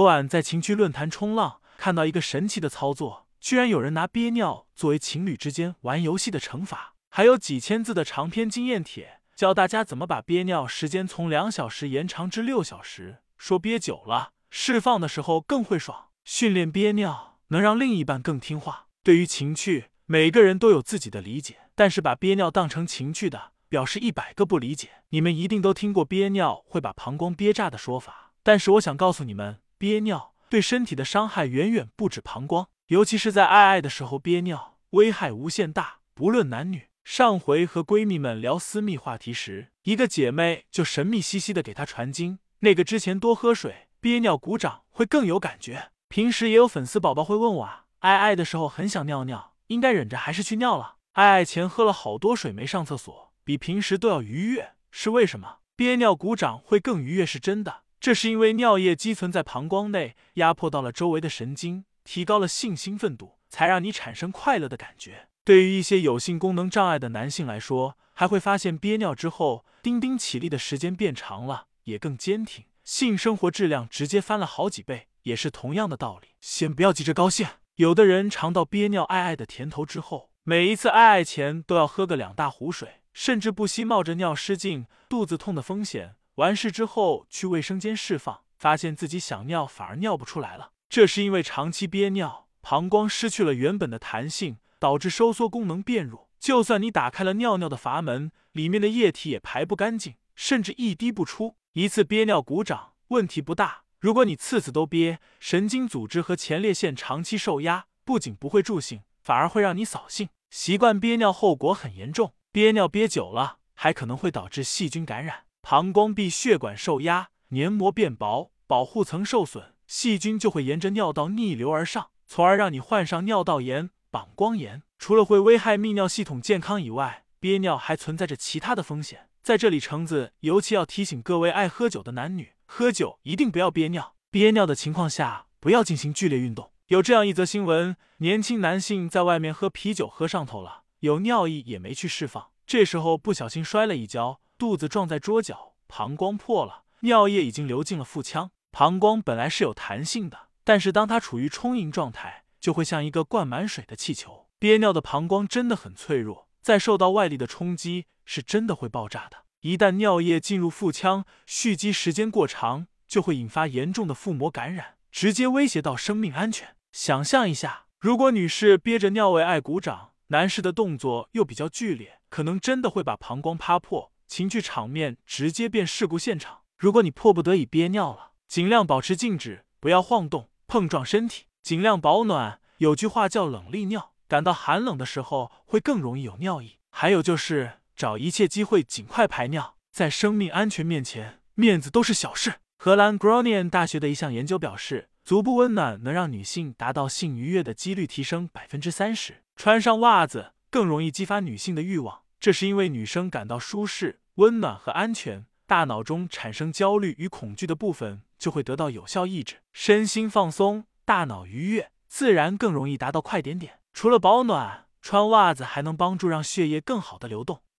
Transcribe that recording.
昨晚在情趣论坛冲浪，看到一个神奇的操作，居然有人拿憋尿作为情侣之间玩游戏的惩罚，还有几千字的长篇经验帖，教大家怎么把憋尿时间从两小时延长至六小时。说憋久了，释放的时候更会爽。训练憋尿能让另一半更听话。对于情趣，每个人都有自己的理解，但是把憋尿当成情趣的，表示一百个不理解。你们一定都听过憋尿会把膀胱憋炸的说法，但是我想告诉你们。憋尿对身体的伤害远远不止膀胱，尤其是在爱爱的时候憋尿，危害无限大。不论男女，上回和闺蜜们聊私密话题时，一个姐妹就神秘兮兮的给她传经，那个之前多喝水憋尿鼓掌会更有感觉。平时也有粉丝宝宝会问我啊，爱爱的时候很想尿尿，应该忍着还是去尿了？爱爱前喝了好多水没上厕所，比平时都要愉悦，是为什么？憋尿鼓掌会更愉悦是真的。这是因为尿液积存在膀胱内，压迫到了周围的神经，提高了性兴奋度，才让你产生快乐的感觉。对于一些有性功能障碍的男性来说，还会发现憋尿之后，丁丁起立的时间变长了，也更坚挺，性生活质量直接翻了好几倍，也是同样的道理。先不要急着高兴，有的人尝到憋尿爱爱的甜头之后，每一次爱爱前都要喝个两大壶水，甚至不惜冒着尿失禁、肚子痛的风险。完事之后去卫生间释放，发现自己想尿反而尿不出来了。这是因为长期憋尿，膀胱失去了原本的弹性，导致收缩功能变弱。就算你打开了尿尿的阀门，里面的液体也排不干净，甚至一滴不出。一次憋尿鼓掌问题不大，如果你次次都憋，神经组织和前列腺长期受压，不仅不会助兴，反而会让你扫兴。习惯憋尿后果很严重，憋尿憋久了，还可能会导致细菌感染。膀胱壁血管受压，黏膜变薄，保护层受损，细菌就会沿着尿道逆流而上，从而让你患上尿道炎、膀胱炎。除了会危害泌尿系统健康以外，憋尿还存在着其他的风险。在这里，橙子尤其要提醒各位爱喝酒的男女，喝酒一定不要憋尿。憋尿的情况下，不要进行剧烈运动。有这样一则新闻：年轻男性在外面喝啤酒喝上头了，有尿意也没去释放，这时候不小心摔了一跤。肚子撞在桌角，膀胱破了，尿液已经流进了腹腔。膀胱本来是有弹性的，但是当它处于充盈状态，就会像一个灌满水的气球。憋尿的膀胱真的很脆弱，在受到外力的冲击，是真的会爆炸的。一旦尿液进入腹腔，蓄积时间过长，就会引发严重的腹膜感染，直接威胁到生命安全。想象一下，如果女士憋着尿为爱鼓掌，男士的动作又比较剧烈，可能真的会把膀胱趴破。情趣场面直接变事故现场。如果你迫不得已憋尿了，尽量保持静止，不要晃动、碰撞身体，尽量保暖。有句话叫“冷利尿”，感到寒冷的时候会更容易有尿意。还有就是找一切机会尽快排尿，在生命安全面前，面子都是小事。荷兰 Groningen 大学的一项研究表示，足部温暖能让女性达到性愉悦的几率提升百分之三十。穿上袜子更容易激发女性的欲望，这是因为女生感到舒适。温暖和安全，大脑中产生焦虑与恐惧的部分就会得到有效抑制，身心放松，大脑愉悦，自然更容易达到快点点。除了保暖，穿袜子还能帮助让血液更好的流动。